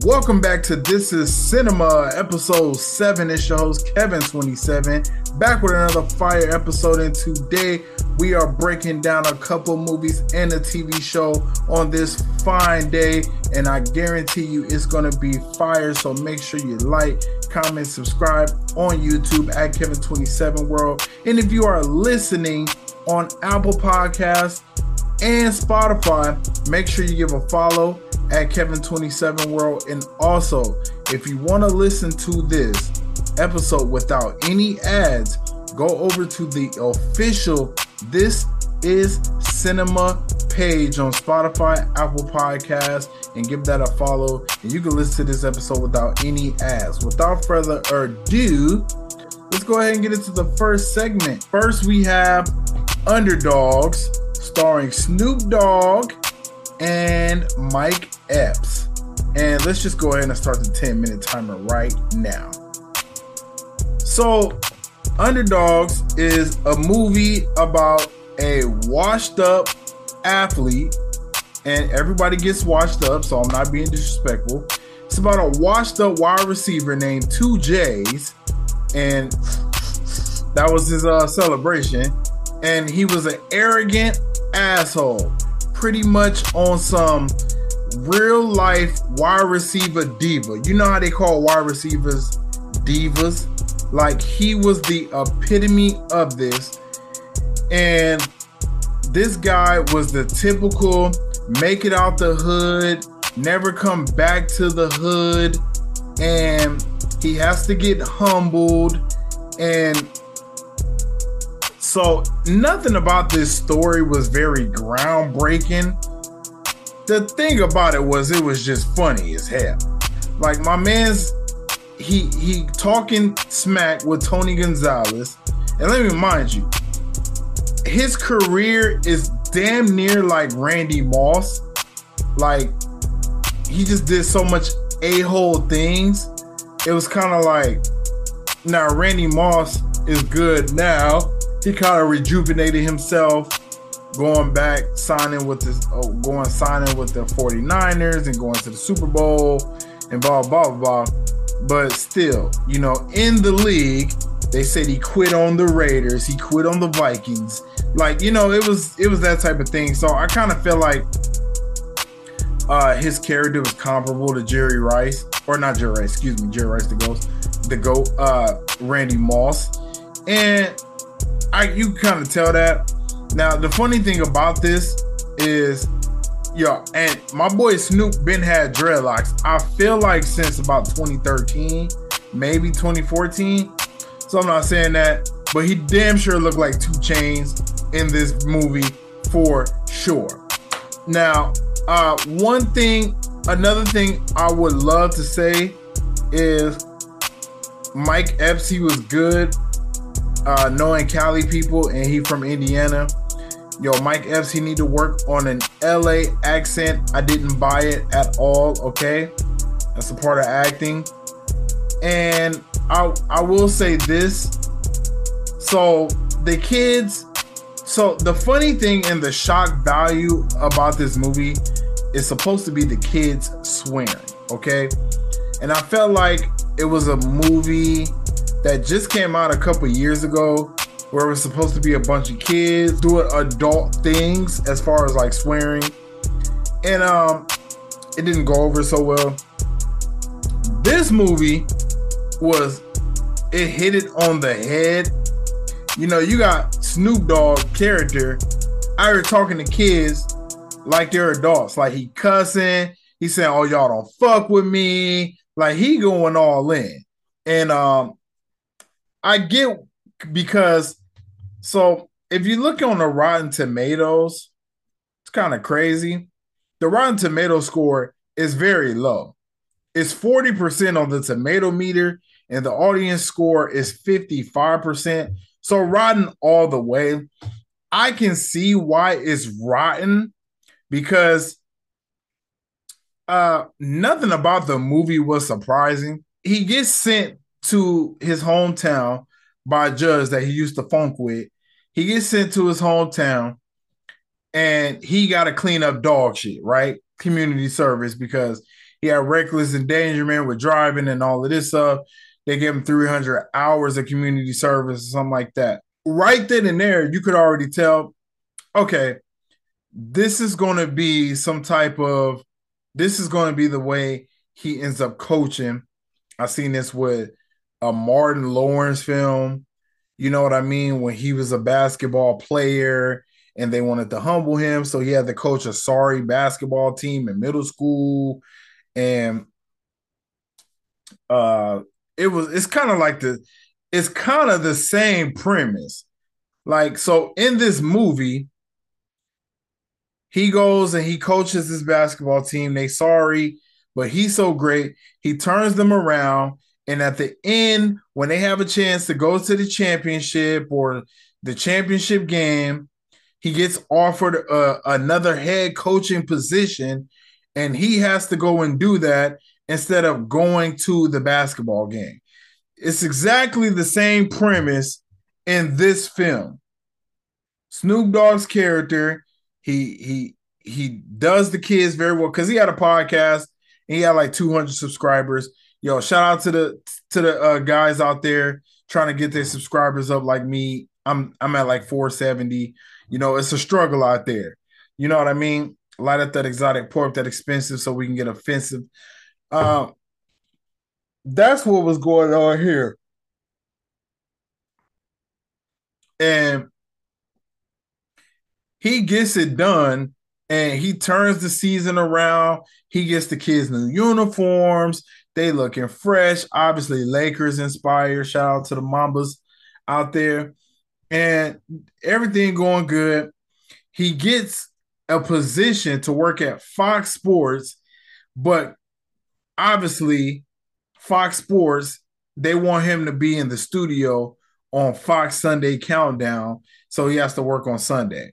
Welcome back to This is Cinema, episode 7. It's your host, Kevin27, back with another fire episode. And today we are breaking down a couple movies and a TV show on this fine day. And I guarantee you it's going to be fire. So make sure you like, comment, subscribe on YouTube at Kevin27 World. And if you are listening on Apple Podcasts and Spotify, make sure you give a follow at Kevin27 World. And also, if you want to listen to this episode without any ads, go over to the official This is Cinema page on Spotify, Apple Podcasts, and give that a follow. And you can listen to this episode without any ads. Without further ado, let's go ahead and get into the first segment. First, we have Underdoggs, starring Snoop Dogg and Mike Epps. And let's just go ahead and start the 10 minute timer right now. So, Underdoggs is a movie about a washed up athlete, and everybody gets washed up, so I'm not being disrespectful. It's about a washed up wide receiver named 2J's, and that was his uh, celebration. And he was an arrogant asshole pretty much on some real life wide receiver diva. You know how they call wide receivers divas? Like he was the epitome of this. And this guy was the typical make it out the hood, never come back to the hood, and he has to get humbled. And so nothing about this story was very groundbreaking. The thing about it was it was just funny as hell. Like my man's he he talking smack with Tony Gonzalez. And let me remind you, his career is damn near like Randy Moss. Like he just did so much a-hole things. It was kind of like now Randy Moss is good now he kind of rejuvenated himself going back signing with this oh, going signing with the 49ers and going to the Super Bowl and blah blah blah but still you know in the league they said he quit on the Raiders he quit on the Vikings. Like you know it was it was that type of thing. So I kind of feel like uh his character was comparable to Jerry Rice or not Jerry Rice excuse me Jerry Rice the ghost the goat uh Randy Moss. And I you kind of tell that. Now the funny thing about this is, yo, and my boy Snoop been had dreadlocks. I feel like since about 2013, maybe 2014. So I'm not saying that, but he damn sure looked like 2 Chainz in this movie for sure. Now, uh, one thing, another thing I would love to say is Mike Epps, he was good uh, knowing Cali people and he from Indiana. Yo, Mike Epps, he need to work on an LA accent. I didn't buy it at all. Okay, that's a part of acting. And I I will say this. So the kids. So the funny thing and the shock value about this movie is supposed to be the kids swearing. Okay, and I felt like it was a movie that just came out a couple years ago where it was supposed to be a bunch of kids doing adult things as far as like swearing. And um it didn't go over so well. This movie was it hit it on the head. You know, you got Snoop Dogg character out here talking to kids like they're adults. Like he cussing, he saying, Oh, y'all don't fuck with me. Like he going all in. And um I get because so if you look on the Rotten Tomatoes, it's kind of crazy. The Rotten Tomato score is very low. It's 40% on the tomato meter, and the audience score is 55%. So rotten all the way. I can see why it's rotten because uh nothing about the movie was surprising. He gets sent to his hometown by a judge that he used to funk with. He gets sent to his hometown and he got to clean up dog shit, right? Community service because He had reckless endangerment with driving and all of this stuff. They gave him 300 hours of community service or something like that. Right then and there, you could already tell, okay, this is going to be some type of, this is going to be the way he ends up coaching. I've seen this with a Martin Lawrence film. You know what I mean? When he was a basketball player and they wanted to humble him. So he had to coach a sorry basketball team in middle school. And uh it was it's kind of like the it's kind of the same premise. Like, so in this movie, he goes and he coaches his basketball team. They sorry, but he's so great. He turns them around. And at the end, when they have a chance to go to the championship or the championship game, he gets offered a, another head coaching position and he has to go and do that instead of going to the basketball game. It's exactly the same premise in this film. Snoop Dogg's character, he he he does the kids very well because he had a podcast and he had like 200 subscribers. Yo, shout out to the to the uh, guys out there trying to get their subscribers up like me. I'm I'm at like 470. You know, it's a struggle out there. You know what I mean? Light up that exotic pork, that expensive, so we can get offensive. Uh, that's what was going on here. And he gets it done and he turns the season around. He gets the kids new uniforms. They looking fresh. Obviously, Lakers inspired. Shout out to the Mambas out there. And everything going good. He gets a position to work at Fox Sports, but obviously Fox Sports, they want him to be in the studio on Fox Sunday Countdown, so he has to work on Sunday.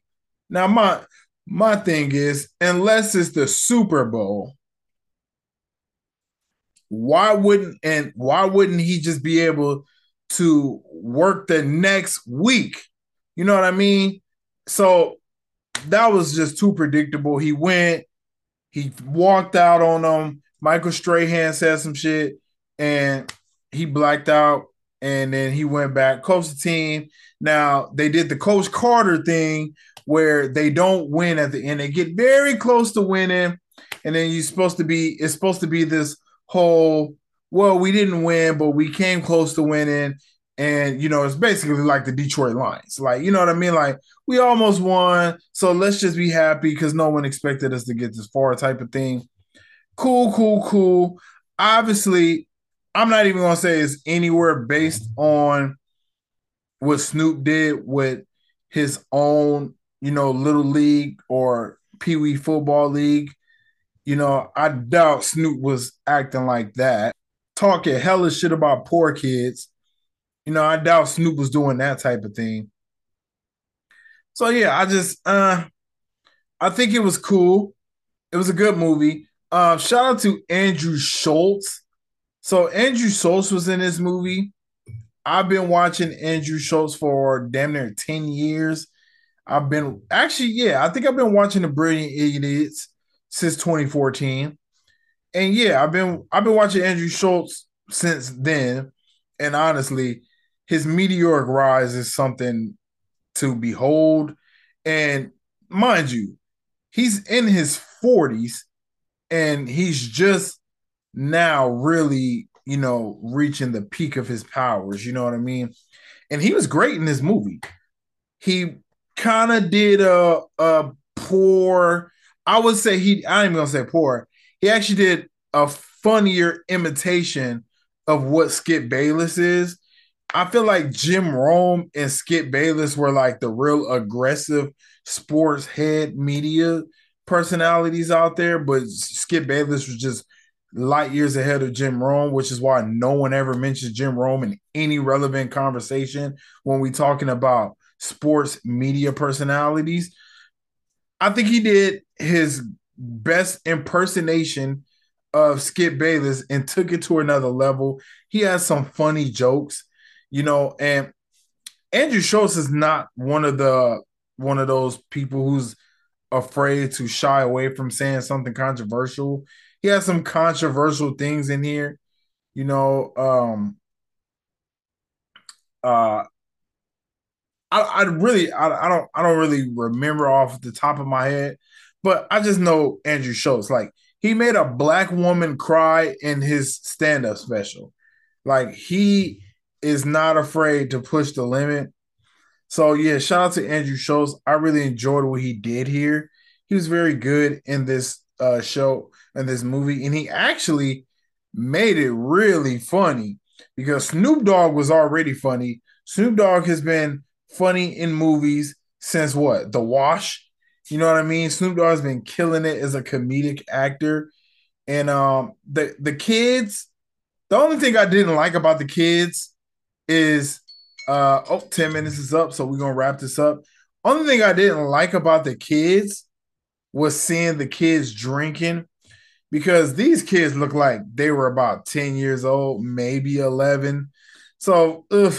Now my my thing is, unless it's the Super Bowl, why wouldn't and why wouldn't he just be able to work the next week? You know what I mean? So that was just too predictable. He went, he walked out on them. Michael Strahan said some shit and he blacked out and then he went back, coached the team. Now they did the Coach Carter thing where they don't win at the end. They get very close to winning, and then you're supposed to be it's supposed to be this whole well, we didn't win, but we came close to winning. And you know, it's basically like the Detroit Lions. Like, you know what I mean? Like, we almost won. So let's just be happy because no one expected us to get this far, type of thing. Cool, cool, cool. Obviously, I'm not even gonna say it's anywhere based on what Snoop did with his own, you know, little league or Pee Wee football league. You know, I doubt Snoop was acting like that, talking hella shit about poor kids. You know, I doubt Snoop was doing that type of thing. So yeah, I just uh I think it was cool. It was a good movie. Uh, shout out to Andrew Schulz. so Andrew Schulz was in this movie. I've been watching Andrew Schulz for damn near 10 years. I've been actually, yeah, I think I've been watching the Brilliant Idiots since 2014. And yeah, I've been I've been watching Andrew Schulz since then. And honestly, his meteoric rise is something to behold. And mind you, he's in his 40s and he's just now really, you know, reaching the peak of his powers. You know what I mean? And he was great in this movie. He kind of did a a poor. I would say he. I ain't gonna say poor. He actually did a funnier imitation of what Skip Bayless is. I feel like Jim Rome and Skip Bayless were like the real aggressive sports head media personalities out there, but Skip Bayless was just light years ahead of Jim Rome, which is why no one ever mentions Jim Rome in any relevant conversation when we're talking about sports media personalities. I think he did his best impersonation of Skip Bayless and took it to another level. He has some funny jokes, you know, and Andrew Schulz is not one of the one of those people who's afraid to shy away from saying something controversial he has some controversial things in here. You know, um uh I, I really I, I don't I don't really remember off the top of my head, but I just know Andrew Schulz. Like he made a black woman cry in his stand-up special. Like he is not afraid to push the limit. So yeah, shout out to Andrew Schulz. I really enjoyed what he did here. He was very good in this uh, show in this movie, and he actually made it really funny because Snoop Dogg was already funny. Snoop Dogg has been funny in movies since what? The Wash. You know what I mean? Snoop Dogg has been killing it as a comedic actor. And um the the kids, the only thing I didn't like about the kids is uh oh 10 minutes is up, so we're gonna wrap this up. Only thing I didn't like about the kids was seeing the kids drinking because these kids look like they were about 10 years old, maybe 11. So, ugh,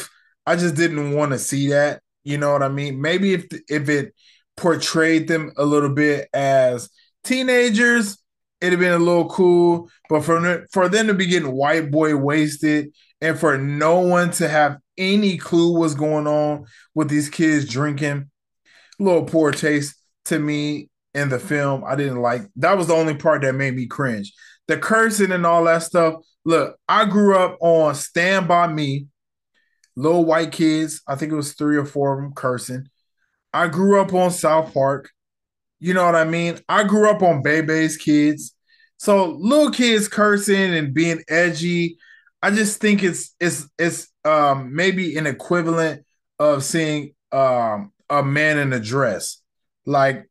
I just didn't want to see that. You know what I mean? Maybe if if it portrayed them a little bit as teenagers, it'd have been a little cool. But for for them to be getting white boy wasted and for no one to have any clue what's going on with these kids drinking, a little poor taste to me in the film. I didn't like that was the only part that made me cringe. The cursing and all that stuff. Look, I grew up on Stand By Me little white kids. I think it was three or four of them cursing. I grew up on South Park. You know what I mean? I grew up on Bebe's kids. So little kids cursing and being edgy. I just think it's it's it's um maybe an equivalent of seeing um a man in a dress. Like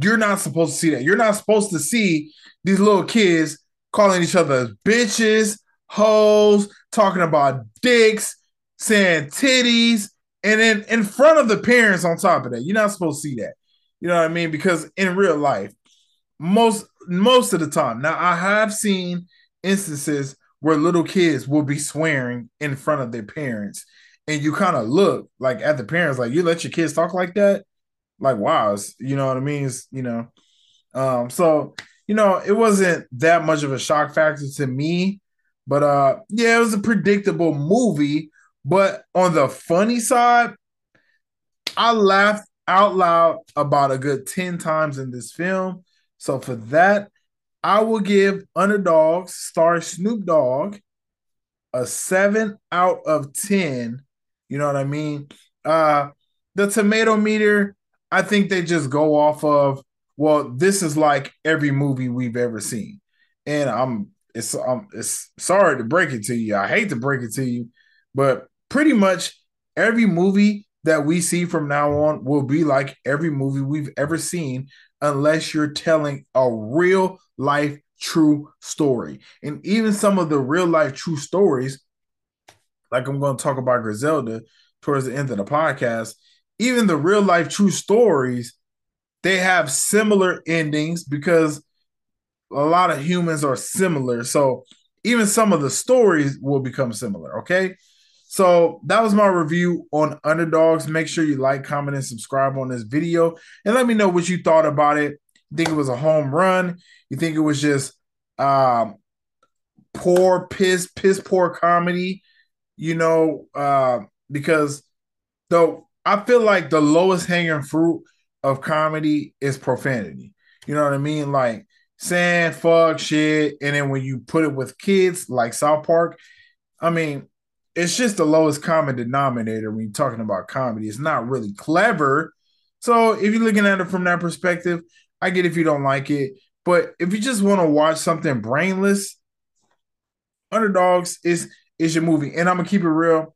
you're not supposed to see that. You're not supposed to see these little kids calling each other bitches, hoes, talking about dicks, saying titties, and then in front of the parents on top of that. You're not supposed to see that. You know what I mean? Because in real life, most most of the time, now I have seen instances where little kids will be swearing in front of their parents, and you kind of look like at the parents, like you let your kids talk like that, like wow, you know what I mean? It's, you know, um, so you know, it wasn't that much of a shock factor to me, but uh, yeah, it was a predictable movie but on the funny side, I laughed out loud about a good 10 times in this film. So for that, I will give Underdoggs star Snoop Dogg a 7 out of 10. You know what I mean? Uh the tomato meter, I think they just go off of well, this is like every movie we've ever seen. And I'm it's I'm it's sorry to break it to you. I hate to break it to you, but pretty much every movie that we see from now on will be like every movie we've ever seen, unless you're telling a real life true story. And even some of the real life true stories, like I'm going to talk about Griselda towards the end of the podcast, even the real life true stories, they have similar endings because a lot of humans are similar. So even some of the stories will become similar. Okay. So that was my review on Underdoggs. Make sure you like, comment, and subscribe on this video. And let me know what you thought about it. You think it was a home run? You think it was just um, poor, piss, piss poor comedy? You know, uh, because though I feel like the lowest hanging fruit of comedy is profanity. You know what I mean? Like saying fuck shit. And then when you put it with kids like South Park, I mean, it's just the lowest common denominator when you're talking about comedy. It's not really clever. So if you're looking at it from that perspective, I get if you don't like it. But if you just want to watch something brainless, Underdoggs is is your movie. And I'm gonna keep it real.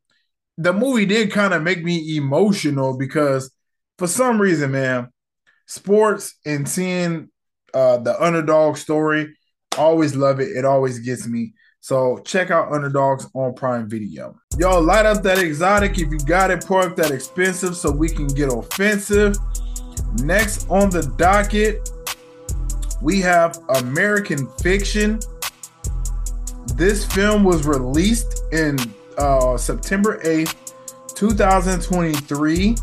The movie did kind of make me emotional because for some reason, man, sports and seeing uh the underdog story, always love it. It always gets me. So check out Underdoggs on Prime Video. Yo, light up that exotic if you got it. Pour up that expensive so we can get offensive. Next on the docket, we have American Fiction. This film was released in uh, September 8th, 2023.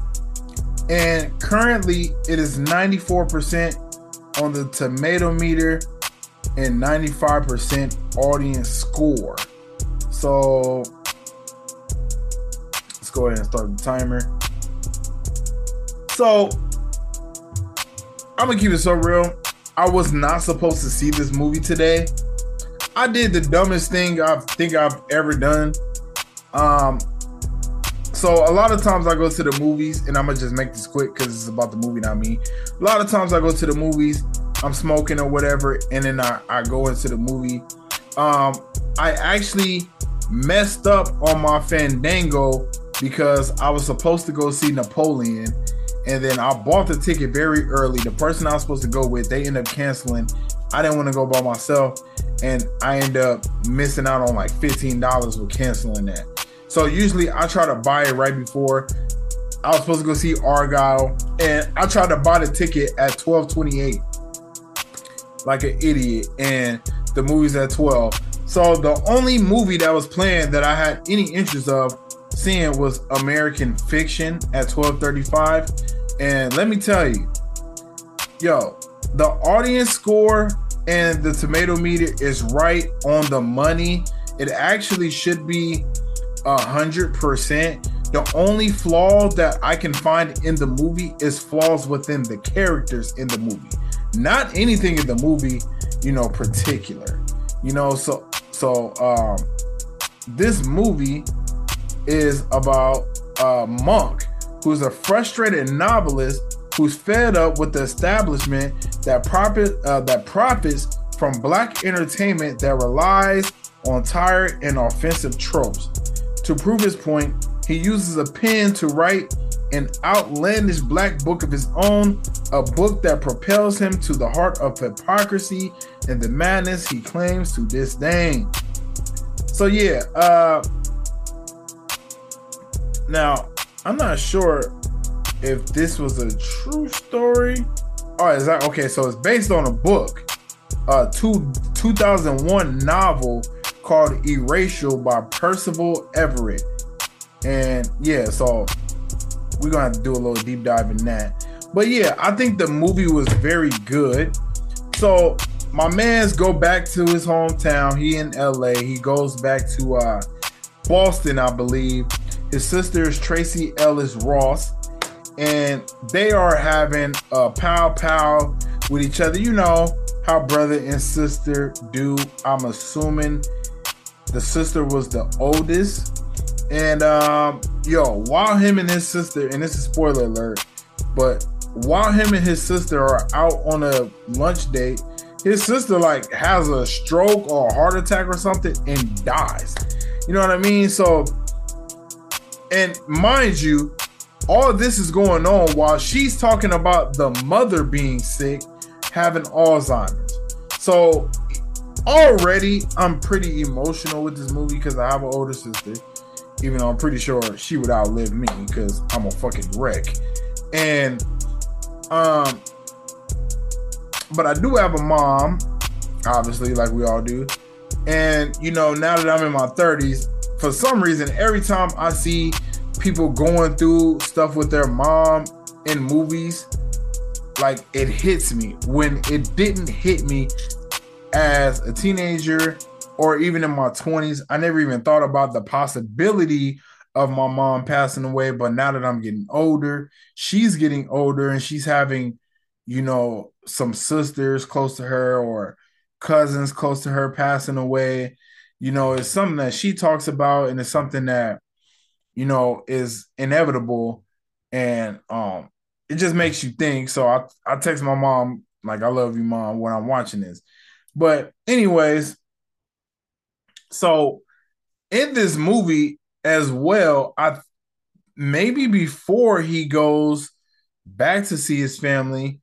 And currently it is 94% on the tomato meter and 95% audience score. So let's go ahead and start the timer. So I'm gonna keep it so real. I was not supposed to see this movie today. I did the dumbest thing I think I've ever done. Um, so a lot of times I go to the movies, and I'm gonna just make this quick because it's about the movie, not me. A lot of times I go to the movies, I'm smoking or whatever, and then I, I go into the movie. Um, I actually messed up on my Fandango because I was supposed to go see Napoleon, and then I bought the ticket very early. The person I was supposed to go with, they ended up canceling. I didn't want to go by myself, and I end up missing out on like fifteen dollars with canceling that. So usually I try to buy it right before. I was supposed to go see Argylle, and I tried to buy the ticket at twelve twenty eight, like an idiot, and the movie's at twelve. So the only movie that was playing that I had any interest of seeing was American Fiction at twelve thirty five, and let me tell you, yo, the audience score and the tomato meter is right on the money. It actually should be a hundred percent. The only flaw that I can find in the movie is flaws within the characters in the movie, not anything in the movie, you know, particular. You know, so so um, this movie is about a monk who's a frustrated novelist who's fed up with the establishment that profit uh, that profits from black entertainment that relies on tired and offensive tropes. To prove his point, he uses a pen to write an outlandish black book of his own, a book that propels him to the heart of hypocrisy and the madness he claims to disdain. So yeah, uh now I'm not sure if this was a true story. Oh, is that okay? So it's based on a book, a two 2001 novel called Erasure by Percival Everett. And yeah, so we're gonna have to do a little deep dive in that. But yeah, I think the movie was very good. So my man's go back to his hometown. He in LA. He goes back to uh Boston, I believe. His sister is Tracee Ellis Ross, and they are having a pow pow with each other. You know how brother and sister do. I'm assuming the sister was the oldest. And um, yo, while him and his sister, and this is spoiler alert, but while him and his sister are out on a lunch date, his sister like has a stroke or a heart attack or something and dies. You know what I mean? So, and mind you, all this is going on while she's talking about the mother being sick, having Alzheimer's. So already I'm pretty emotional with this movie because I have an older sister, even though I'm pretty sure she would outlive me because I'm a fucking wreck. And um but I do have a mom, obviously, like we all do. And you know, now that I'm in my 30s, for some reason, every time I see people going through stuff with their mom in movies, like it hits me when it didn't hit me as a teenager or even in my 20s. I never even thought about the possibility of my mom passing away. But now that I'm getting older, she's getting older and she's having, you know, some sisters close to her or cousins close to her passing away. You know, it's something that she talks about and it's something that, you know, is inevitable. And um, it just makes you think. So I, I text my mom, like, I love you, mom, when I'm watching this. But anyways, so in this movie as well, I maybe before he goes back to see his family,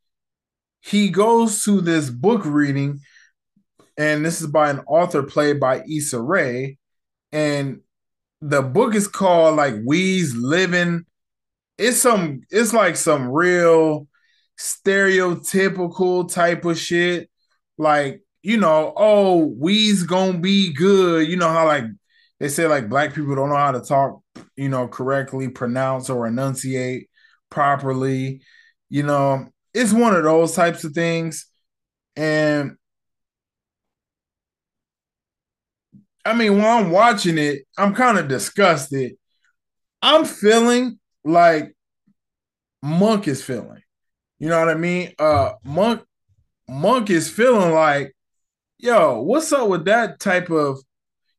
he goes to this book reading, and this is by an author played by Issa Rae, and the book is called like We's Living. It's some, it's like some real stereotypical type of shit. Like you know, oh, we's gonna be good. You know how like they say like black people don't know how to talk, you know, correctly, pronounce or enunciate properly. You know, it's one of those types of things. And I mean, while I'm watching it, I'm kind of disgusted. I'm feeling like Monk is feeling. You know what I mean? Uh Monk Monk is feeling like, yo, what's up with that type of,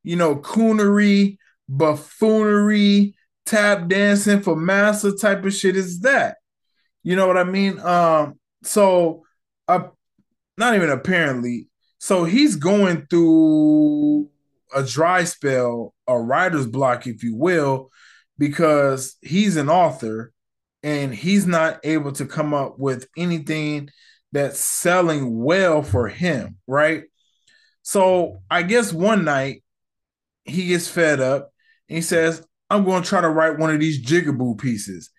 you know, coonery, buffoonery, tap dancing for massa type of shit is that? You know what I mean? Um, so uh not even apparently, so he's going through a dry spell, a writer's block, if you will, because he's an author and he's not able to come up with anything that's selling well for him, right? So I guess one night he gets fed up and he says, I'm going to try to write one of these jigaboo pieces.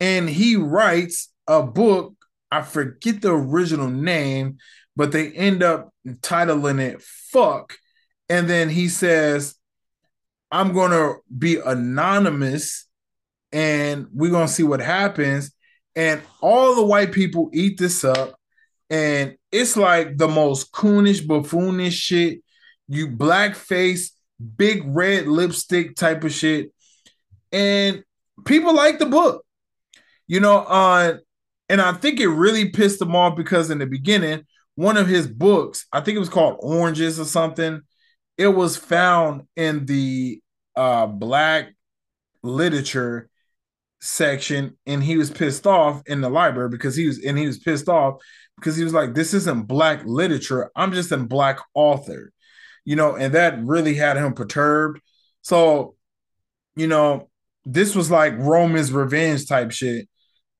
And he writes a book. I forget the original name, but they end up titling it Fuck. And then he says, I'm going to be anonymous and we're going to see what happens. And all the white people eat this up. And it's like the most coonish, buffoonish shit. You blackface, big red lipstick type of shit. And people like the book. You know, uh, and I think it really pissed them off because in the beginning, one of his books, I think it was called Oranges or something, it was found in the uh, black literature section and he was pissed off in the library because he was and he was pissed off because he was like this isn't black literature i'm just a black author you know and that really had him perturbed. So you know this was like roman's revenge type shit.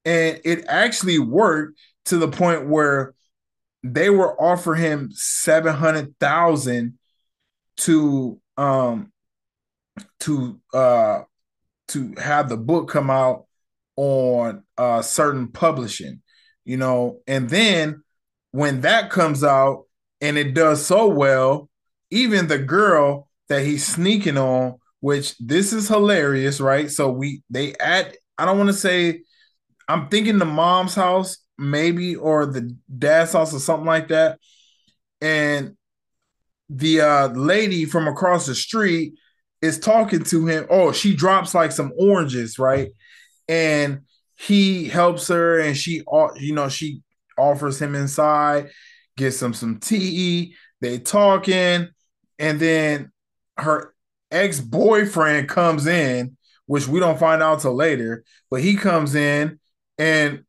And it actually worked to the point where they were offering him 700,000 to um to uh to have the book come out on uh certain publishing you know? And then when that comes out and it does so well even the girl that he's sneaking on which this is hilarious right so we they at i don't want to say i'm thinking the mom's house maybe or the dad's house or something like that and the uh lady from across the street is talking to him. Oh, she drops like some oranges, right? And he helps her, and she, you know, she offers him inside, gets him some tea. They talking, and then her ex boyfriend comes in, which we don't find out till later. But he comes in, and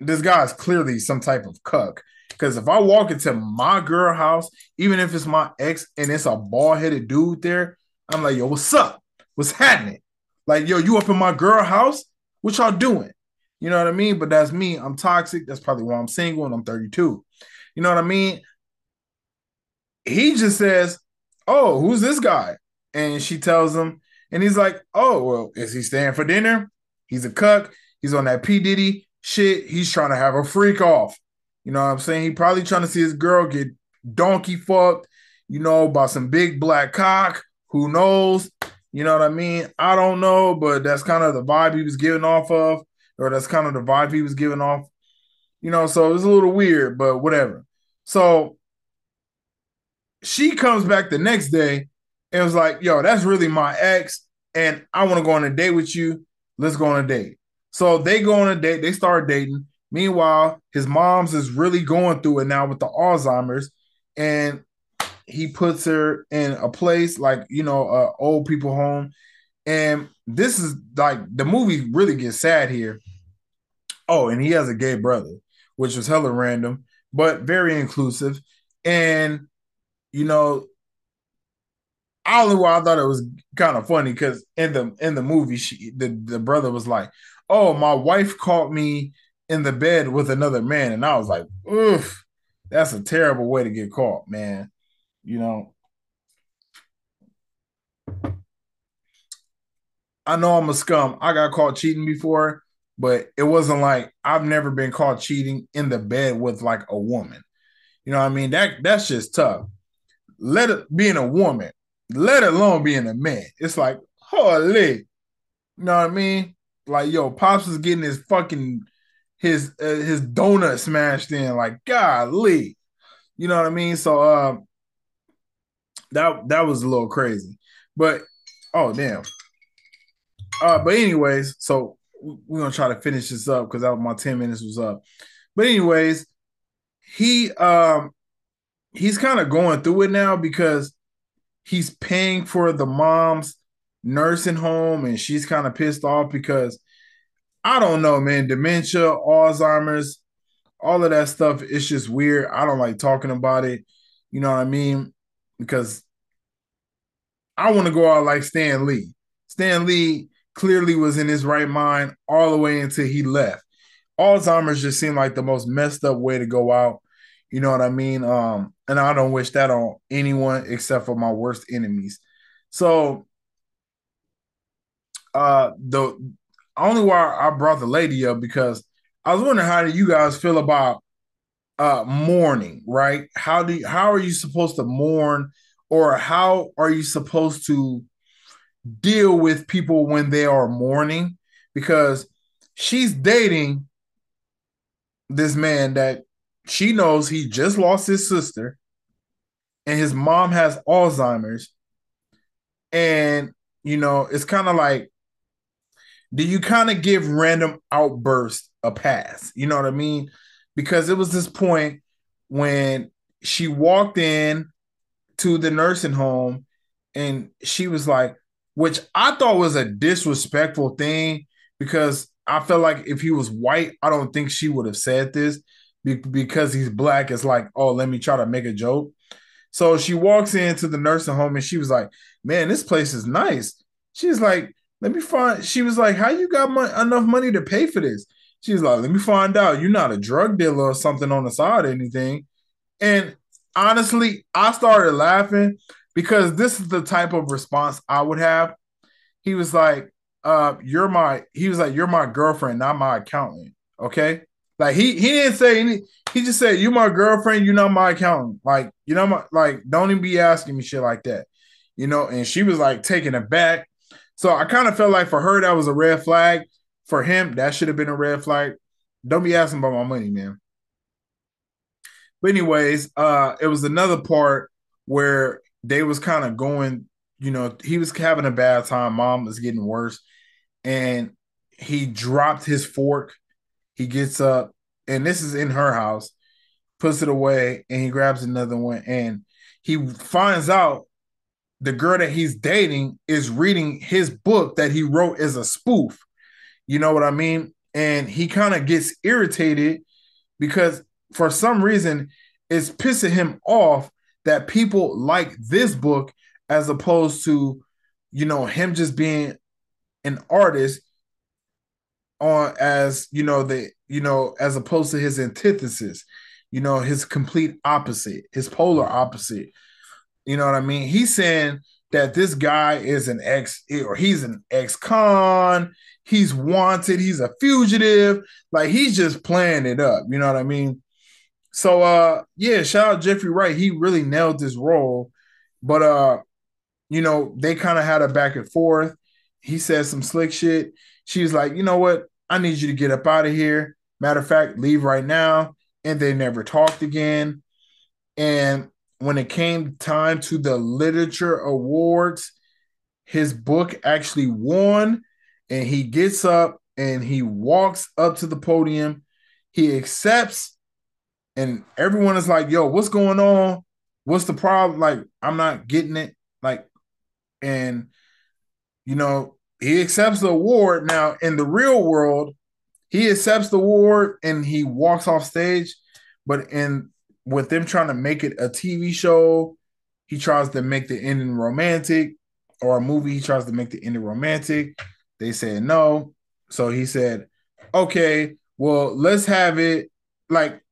this guy's clearly some type of cuck. Because if I walk into my girl house, even if it's my ex and it's a bald headed dude there, I'm like, yo, what's up? What's happening? Like, yo, you up in my girl house? What y'all doing? You know what I mean? But that's me. I'm toxic. That's probably why I'm single and I'm 32. You know what I mean? He just says, Oh, who's this guy? And she tells him, and he's like, Oh, well, is he staying for dinner? He's a cuck. He's on that P. Diddy shit. He's trying to have a freak off. You know what I'm saying? He probably trying to see his girl get donkey fucked, you know, by some big black cock who knows? You know what I mean? I don't know, but that's kind of the vibe he was giving off of, or that's kind of the vibe he was giving off. You know, so it's a little weird, but whatever. So she comes back the next day and was like, yo, that's really my ex, and I want to go on a date with you. Let's go on a date. So they go on a date, they start dating. Meanwhile, his mom's is really going through it now with the Alzheimer's, and he puts her in a place like you know uh, old people home and this is like the movie really gets sad here oh and he has a gay brother which was hella random but very inclusive and you know I only why I thought it was kind of funny because in the in the movie she the, the brother was like, Oh, my wife caught me in the bed with another man. And I was like, oof, that's a terrible way to get caught, man you know, I know I'm a scum. I got caught cheating before, but it wasn't like I've never been caught cheating in the bed with like a woman. You know what I mean? That that's just tough. Let it being a woman, let alone being a man. It's like, holy, you know what I mean? Like, yo, Pops is getting his fucking his uh, his donut smashed in. Like, golly, you know what I mean? So, uh, that that was a little crazy. But oh damn. Uh, but anyways, so we're gonna try to finish this up because that my 10 minutes was up. But anyways, he um he's kind of going through it now because he's paying for the mom's nursing home and she's kind of pissed off because I don't know, man, dementia, Alzheimer's, all of that stuff, it's just weird. I don't like talking about it. You know what I mean? Because I want to go out like Stan Lee. Stan Lee clearly was in his right mind all the way until he left. Alzheimer's just seemed like the most messed up way to go out. You know what I mean? Um, and I don't wish that on anyone except for my worst enemies. So uh the only why I brought the lady up because I was wondering how do you guys feel about uh mourning, right? How do you, how are you supposed to mourn or how are you supposed to deal with people when they are mourning because she's dating this man that she knows he just lost his sister and his mom has Alzheimer's. And you know it's kind of like do you kind of give random outbursts a pass? You know what i mean? Because it was this point when she walked in to the nursing home and she was like which I thought was a disrespectful thing because I felt like if he was white, I don't think she would have said this because he's black. It's like, oh, let me try to make a joke. So she walks into the nursing home and she was like, man, this place is nice. She's like, let me find. She was like, how you got my, enough money to pay for this? She's like, let me find out. You're not a drug dealer or something on the side or anything. And honestly, I started laughing because this is the type of response I would have. He was like, uh, you're my he was like, You're my girlfriend, not my accountant. Okay. Like he he didn't say any, he just said, You're my girlfriend, you're not my accountant. Like, you know, my like, don't even be asking me shit like that. You know, and she was like taking it back. So I kind of felt like for her, that was a red flag. For him, that should have been a red flag. Don't be asking about my money, man. But anyways, uh, it was another part where they was kind of going, you know, he was having a bad time. Mom was getting worse. And he dropped his fork. He gets up, and this is in her house, puts it away, and he grabs another one. And he finds out the girl that he's dating is reading his book that he wrote as a spoof. You know what I mean? And he kind of gets irritated because for some reason it's pissing him off that people like this book as opposed to you know him just being an artist on as you know the you know as opposed to his antithesis you know his complete opposite his polar opposite you know what i mean he's saying that this guy is an ex or he's an ex-con he's wanted he's a fugitive like he's just playing it up you know what i mean so uh yeah, shout out Jeffrey Wright. He really nailed this role. But uh, you know, they kind of had a back and forth. He said some slick shit. She was like, you know what? I need you to get up out of here. Matter of fact, leave right now. And they never talked again. And when it came time to the literature awards, his book actually won. And he gets up and he walks up to the podium. He accepts and everyone is like, "Yo, what's going on? What's the problem?" Like, I'm not getting it. Like, and you know, he accepts the award. Now, in the real world, he accepts the award and he walks off stage. But in with them trying to make it a TV show, he tries to make the ending romantic, or a movie, he tries to make the ending romantic. They said no. So he said, okay, well, let's have it like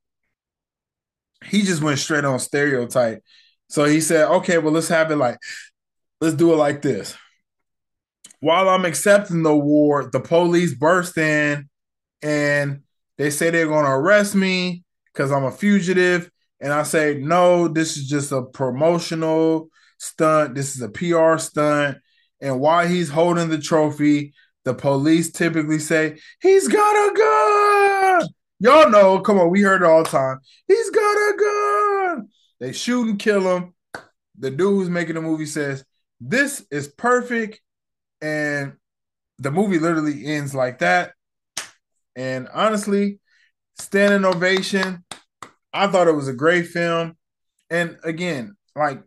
he just went straight on stereotype. So he said, okay, well, let's have it like, let's do it like this. While I'm accepting the award, the police burst in and they say they're going to arrest me because I'm a fugitive. And I say, no, this is just a promotional stunt. This is a PR stunt. And while he's holding the trophy, the police typically say, he's got a gun. Y'all know, come on, we heard it all the time. He's got a gun. They shoot and kill him. the dude who's making the movie says, This is perfect. And the movie literally ends like that. And honestly, standing ovation. I thought it was a great film. And again, like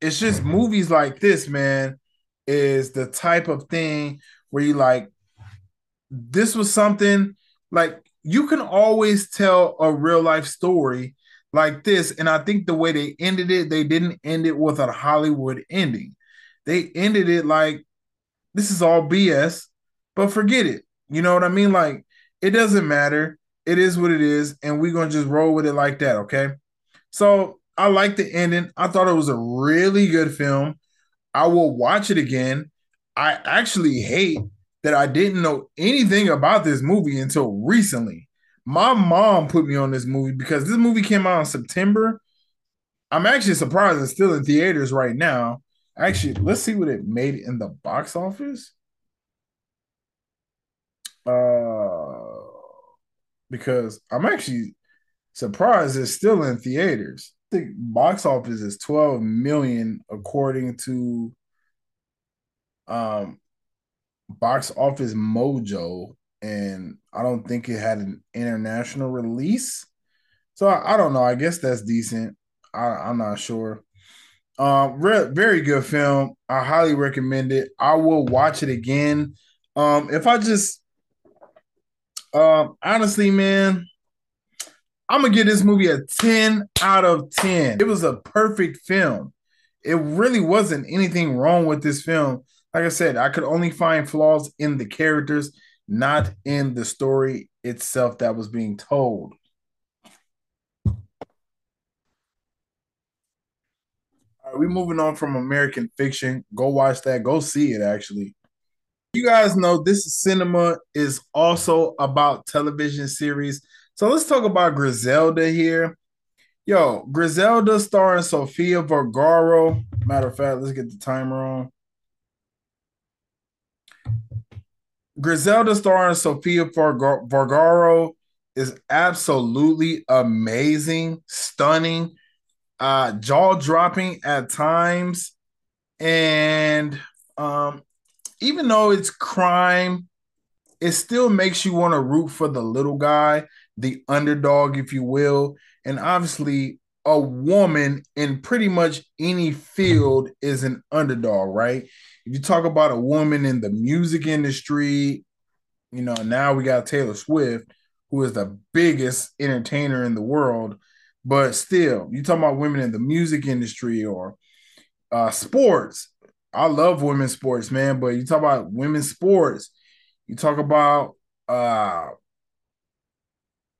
it's just movies like this, man, is the type of thing where you like this was something like you can always tell a real life story like this. And I think the way they ended it, they didn't end it with a Hollywood ending. They ended it like this is all BS, but forget it. You know what I mean? Like it doesn't matter. It is what it is, and we're gonna just roll with it like that, okay? So I like the ending. I thought it was a really good film. I will watch it again. I actually hate that I didn't know anything about this movie until recently. My mom put me on this movie because this movie came out in September. I'm actually surprised it's still in theaters right now. Actually, let's see what it made in the box office. Uh, because I'm actually surprised it's still in theaters. I think box office is 12 million according to um box office mojo and I don't think it had an international release. So I, I don't know. I guess that's decent. I, am not sure. Um, re- very good film. I highly recommend it. I will watch it again. Um, if I just, um, honestly, man, I'm gonna give this movie a 10 out of 10. It was a perfect film. It really wasn't anything wrong with this film. Like I said, I could only find flaws in the characters not in the story itself that was being told. Right, we moving on from American fiction. Go watch that. Go see it. Actually, you guys know this cinema is also about television series. So let's talk about Griselda here. Yo, Griselda starring Sofia Vergara. Matter of fact, let's get the timer on. Griselda starring Sofia Vergara is absolutely amazing, stunning, uh, jaw dropping at times. And um, even though it's crime, it still makes you want to root for the little guy, the underdog, if you will. And obviously, a woman in pretty much any field is an underdog, right? if you talk about a woman in the music industry, you know, now we got Taylor Swift, who is the biggest entertainer in the world. But still, you talk about women in the music industry or uh, sports. I love women's sports, man. But you talk about women's sports, you talk about uh,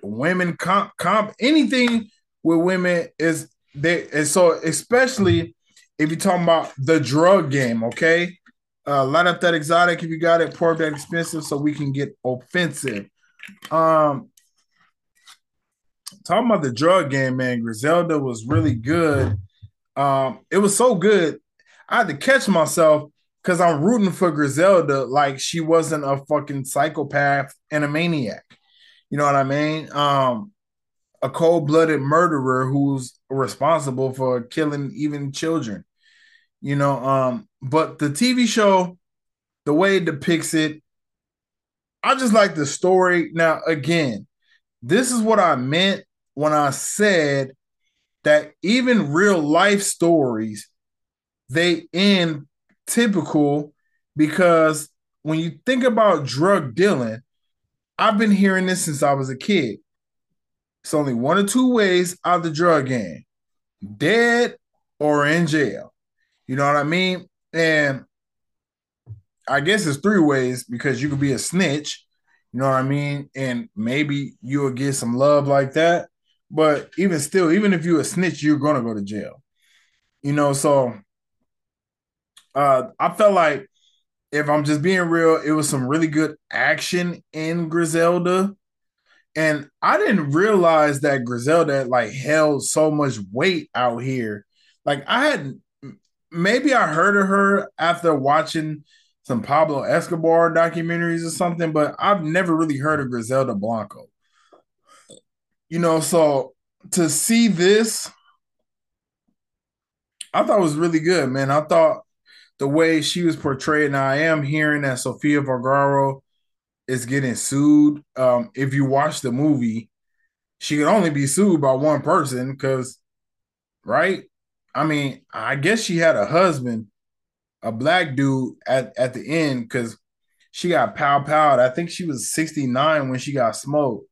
women comp, comp anything with women is they and so especially if you're talking about the drug game, okay? Uh, light up that exotic if you got it, pour that expensive so we can get offensive. Um, talking about the drug game, man, Griselda was really good. Um, it was so good. I had to catch myself because I'm rooting for Griselda like she wasn't a fucking psychopath and a maniac. You know what I mean? Um, a cold-blooded murderer who's responsible for killing even children you know. Um, but the TV show, the way it depicts it, I just like the story. Now, again, this is what I meant when I said that even real life stories they end typical because when you think about drug dealing, I've been hearing this since I was a kid. It's only one or two ways out of the drug game dead or in jail. You know what I mean? And I guess it's three ways because you could be a snitch, you know what I mean? And maybe you'll get some love like that. But even still, even if you're a snitch, you're gonna go to jail. You know, so uh I felt like if I'm just being real, it was some really good action in Griselda. And I didn't realize that Griselda like held so much weight out here. Like I hadn't maybe I heard of her after watching some Pablo Escobar documentaries or something, but I've never really heard of Griselda Blanco. You know, so to see this, I thought it was really good, man. I thought the way she was portrayed. Now I am hearing that Sofia Vergara is getting sued. Um, if you watch the movie, she could only be sued by one person because, right? I mean, I guess she had a husband, a black dude at at the end because she got pow powed. I think she was 69 when she got smoked.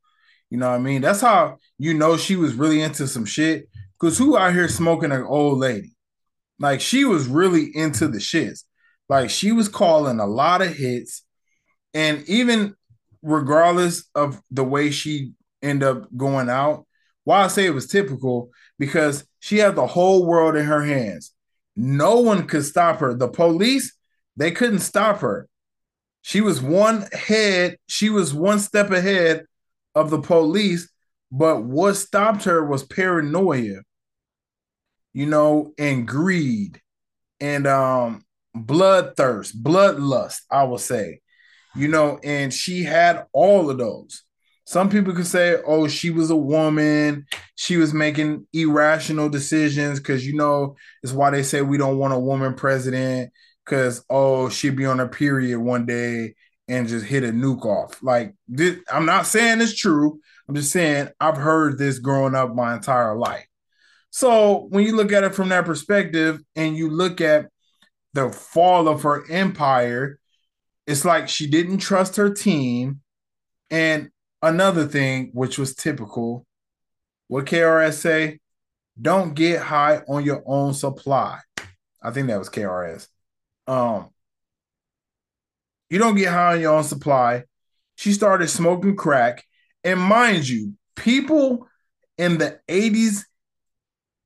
You know what I mean? That's how you know she was really into some shit. Cause who out here smoking an old lady? Like she was really into the shits. Like she was calling a lot of hits. And even regardless of the way she ended up going out, why I say it was typical, because she had the whole world in her hands. No one could stop her. The police, they couldn't stop her. She was one head, she was one step ahead of the police, but what stopped her was paranoia, you know, and greed and um bloodthirst, bloodlust, I will say, you know, and she had all of those. Some people could say, oh, she was a woman. She was making irrational decisions because, you know, it's why they say we don't want a woman president because, oh, she'd be on her period one day and just hit a nuke off. Like, this, I'm not saying it's true. I'm just saying I've heard this growing up my entire life. So when you look at it from that perspective and you look at the fall of her empire, it's like she didn't trust her team. And another thing, which was typical, what KRS say? Don't get high on your own supply. I think that was KRS. Um, you don't get high on your own supply. She started smoking crack. And mind you, people in the 80s,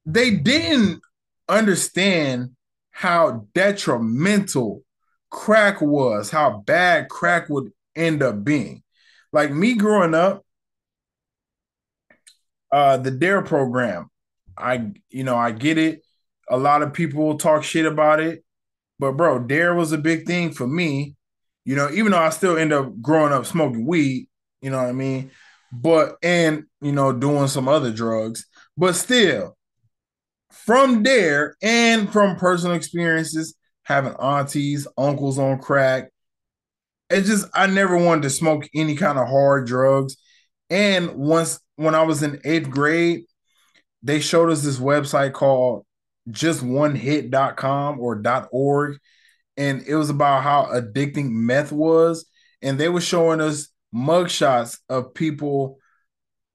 they didn't understand how detrimental crack was, how bad crack would end up being. Like me growing up, uh, the DARE program, I you know, I get it. A lot of people talk shit about it, but bro, DARE was a big thing for me. You know, even though I still end up growing up smoking weed, you know what I mean? But and you know, doing some other drugs, but still, from there and from personal experiences, having aunties, uncles on crack, it just I never wanted to smoke any kind of hard drugs. And once when I was in eighth grade, they showed us this website called justonehit.com or .org. And it was about how addicting meth was. And they were showing us mugshots of people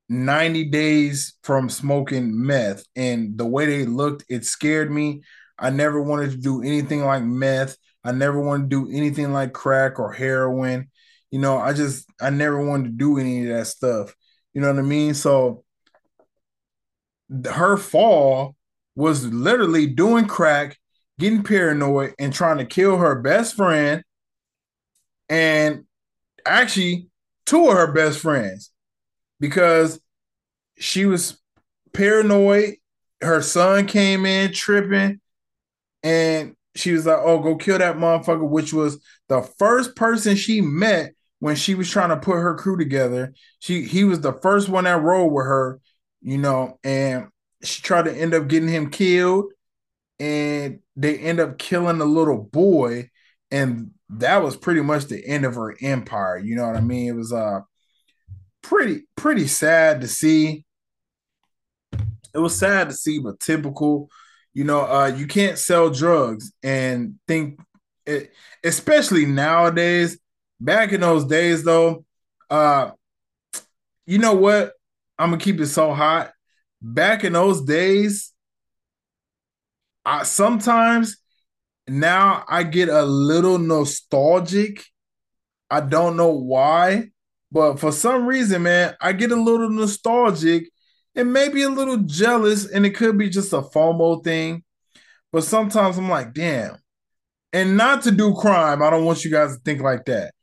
90 days from smoking meth. And the way they looked, it scared me. I never wanted to do anything like meth. I never wanted to do anything like crack or heroin. You know, I just I never wanted to do any of that stuff. You know what I mean? So her fall was literally doing crack, getting paranoid, and trying to kill her best friend, and actually two of her best friends because she was paranoid. Her son came in tripping, and she was like, "Oh, go kill that motherfucker," which was the first person she met when she was trying to put her crew together. She he was the first one that rolled with her, you know, and she tried to end up getting him killed, and they end up killing the little boy, and that was pretty much the end of her empire. You know what I mean? It was uh pretty pretty sad to see. It was sad to see, but typical you know, uh, you can't sell drugs and think, it, especially nowadays. Back in those days, though, uh, you know what? I'm gonna keep it so hot. Back in those days, I sometimes now I get a little nostalgic. I don't know why, but for some reason, man, I get a little nostalgic and maybe a little jealous, and it could be just a FOMO thing. But sometimes I'm like, damn. And not to do crime, I don't want you guys to think like that.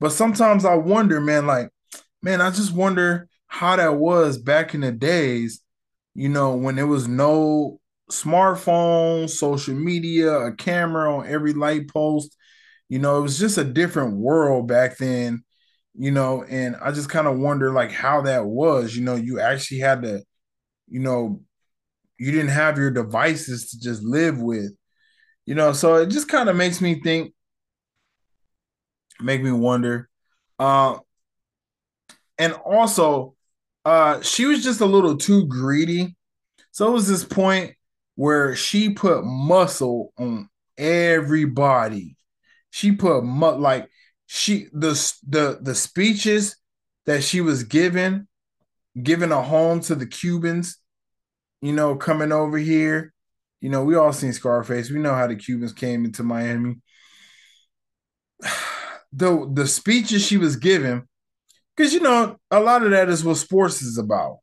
But sometimes I wonder, man, like, man, I just wonder how that was back in the days, you know, when there was no smartphone, social media, a camera on every light post. You know, it was just a different world back then you know, and I just kind of wonder like how that was, you know, you actually had to, you know, you didn't have your devices to just live with. You know, so it just kind of makes me think, make me wonder. Uh, and also, uh, she was just a little too greedy. So it was this point where she put muscle on everybody. She put mu- like she the the the speeches that she was given, giving a home to the Cubans, you know, coming over here. You know, we all seen Scarface. We know how the Cubans came into Miami. The the speeches she was giving, because you know, a lot of that is what sports is about.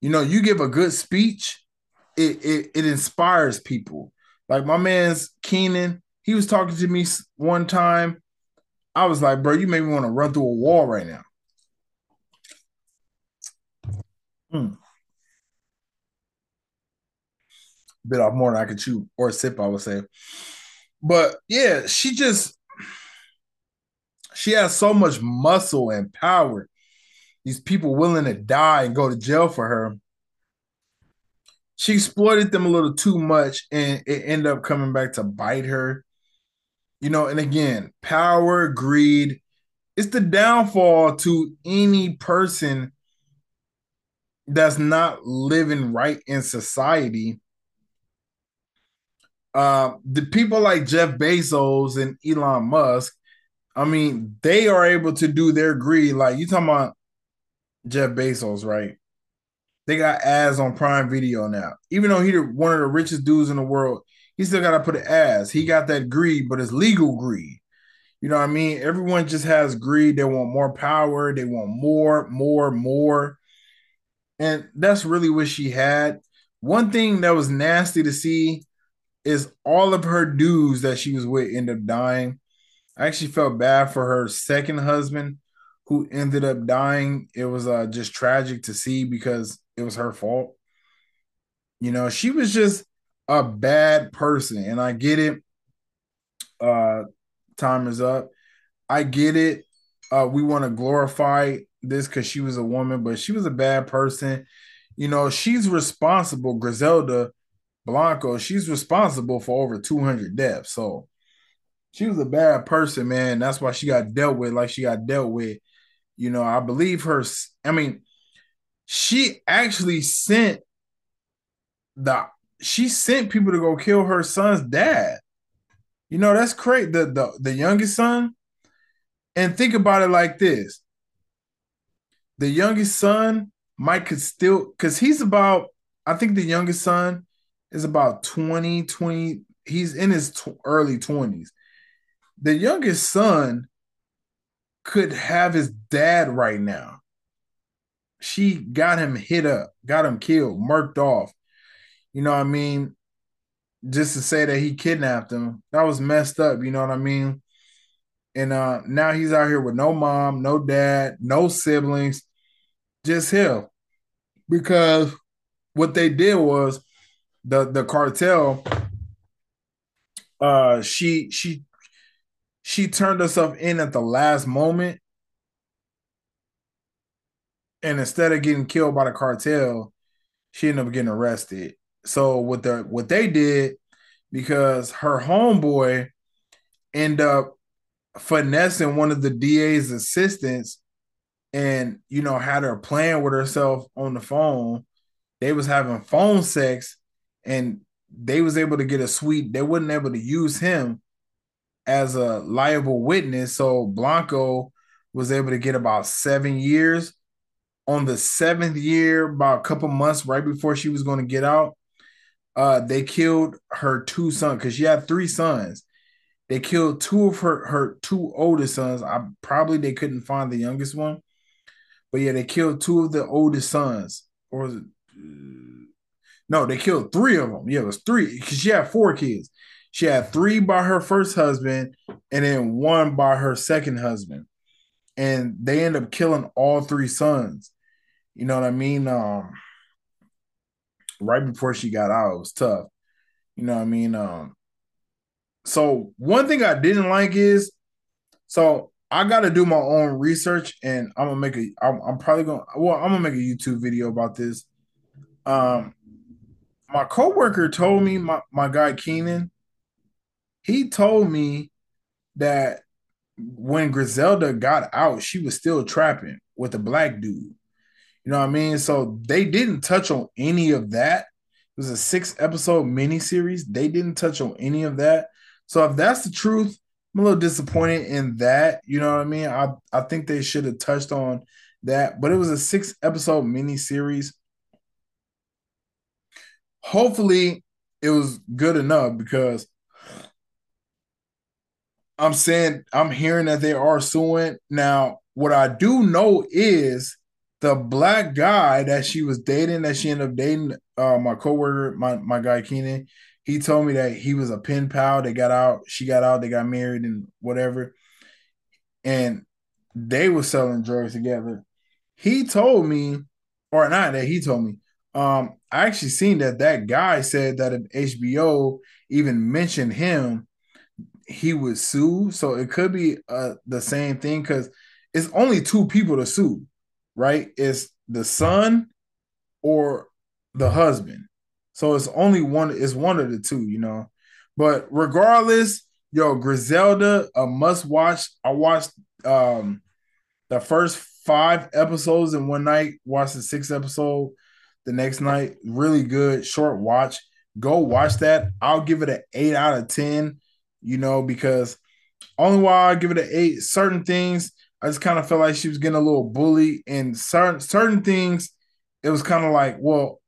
You know, you give a good speech, it it, it inspires people. Like my man's Keenan, he was talking to me one time. I was like, bro, you made me want to run through a wall right now. Hmm. Bit off more than I could chew or sip, I would say. But yeah, she just she has so much muscle and power. These people willing to die and go to jail for her. She exploited them a little too much, and it ended up coming back to bite her. You know, and again, power, greed, it's the downfall to any person that's not living right in society. Uh, the people like Jeff Bezos and Elon Musk, I mean, they are able to do their greed. Like you talking about Jeff Bezos, right? They got ads on Prime Video now. Even though he's one of the richest dudes in the world, he still got to put an ads. He got that greed, but it's legal greed. You know what I mean? Everyone just has greed. They want more power. They want more, more, more. And that's really what she had. One thing that was nasty to see is all of her dudes that she was with end up dying. I actually felt bad for her second husband who ended up dying. It was uh, just tragic to see because it was her fault. You know, she was just a bad person, and I get it. Uh, time is up. I get it. Uh, we want to glorify this because she was a woman, but she was a bad person. You know, she's responsible, Griselda Blanco, she's responsible for over 200 deaths. So she was a bad person, man. That's why she got dealt with like she got dealt with. You know, I believe her. I mean, she actually sent the she sent people to go kill her son's dad. You know, that's crazy. The the the youngest son. And think about it like this the youngest son might could still because he's about i think the youngest son is about 20 20 he's in his t- early 20s the youngest son could have his dad right now she got him hit up got him killed murked off. You know what i mean? Just to say that he kidnapped him. That was messed up you know what i mean? And uh now he's out here with no mom no dad no siblings. Just him. Because what they did was the the cartel uh she she she turned herself in at the last moment and instead of getting killed by the cartel she ended up getting arrested. So what the what they did because her homeboy end up finessing one of the DA's assistants and you know had her playing with herself on the phone. They was having phone sex and they was able to get a sweet they wasn't able to use him as a liable witness. So blanco was able to get about seven years on the seventh year about a couple months right before she was going to get out uh they killed her two sons because she had three sons they killed two of her her two oldest sons i probably they couldn't find the youngest one but yeah, they killed two of the oldest sons. Or it? No, they killed three of them. Yeah, it was three because she had four kids. She had three by her first husband and then one by her second husband. And they end up killing all three sons. You know what I mean? Um, right before she got out, it was tough. You know what I mean? Um, so one thing I didn't like is so I got to do my own research, and I'm gonna make a. I'm, I'm probably gonna. Well, I'm gonna make a YouTube video about this. Um, my coworker told me my, my guy Keenan, he told me that when Griselda got out, she was still trapping with a black dude. You know what I mean? So they didn't touch on any of that. It was a six episode miniseries. They didn't touch on any of that. So if that's the truth, I'm a little disappointed in that. You know what I mean? I, I think they should have touched on that, but it was a six episode miniseries. Hopefully, it was good enough because I'm saying I'm hearing that they are suing. Now, what I do know is the black guy that she was dating, that she ended up dating, uh, my coworker, my my guy Keenan, he told me that he was a pen pal. They got out, she got out, they got married and whatever. And they were selling drugs together. He told me, or not that he told me. Um, I actually seen that that guy said that if HBO even mentioned him, he would sue. So it could be uh, the same thing because it's only two people to sue, right? It's the son or the husband. So it's only one, it's one of the two, you know. But regardless, yo, Griselda, a must watch. I watched um the first five episodes in one night, watched the sixth episode the next night. Really good, short watch. Go watch that. I'll give it an eight out of 10, you know, because only why I give it an eight, certain things, I just kind of felt like she was getting a little bully, and certain certain things, it was kind of like, well,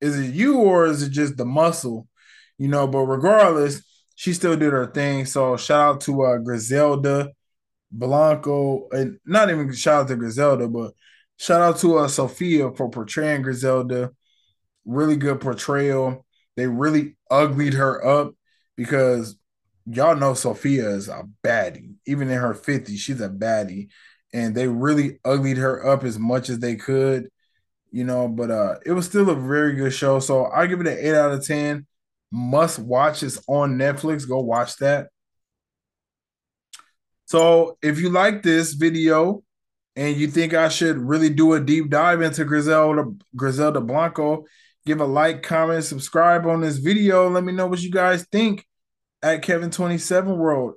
is it you or is it just the muscle? You know, but regardless, she still did her thing. So shout out to uh, Griselda Blanco, and not even shout out to Griselda, but shout out to uh, Sofia for portraying Griselda. Really good portrayal. They really uglied her up because y'all know Sofia is a baddie. Even in her 50s, she's a baddie. And they really uglied her up as much as they could, you know, but uh it was still a very good show. So I give it an 8 out of 10. Must watch. It's on Netflix. Go watch that. So if you like this video and you think I should really do a deep dive into Griselda Griselda Blanco, give a like, comment, subscribe on this video. Let me know what you guys think at Kevin27 World.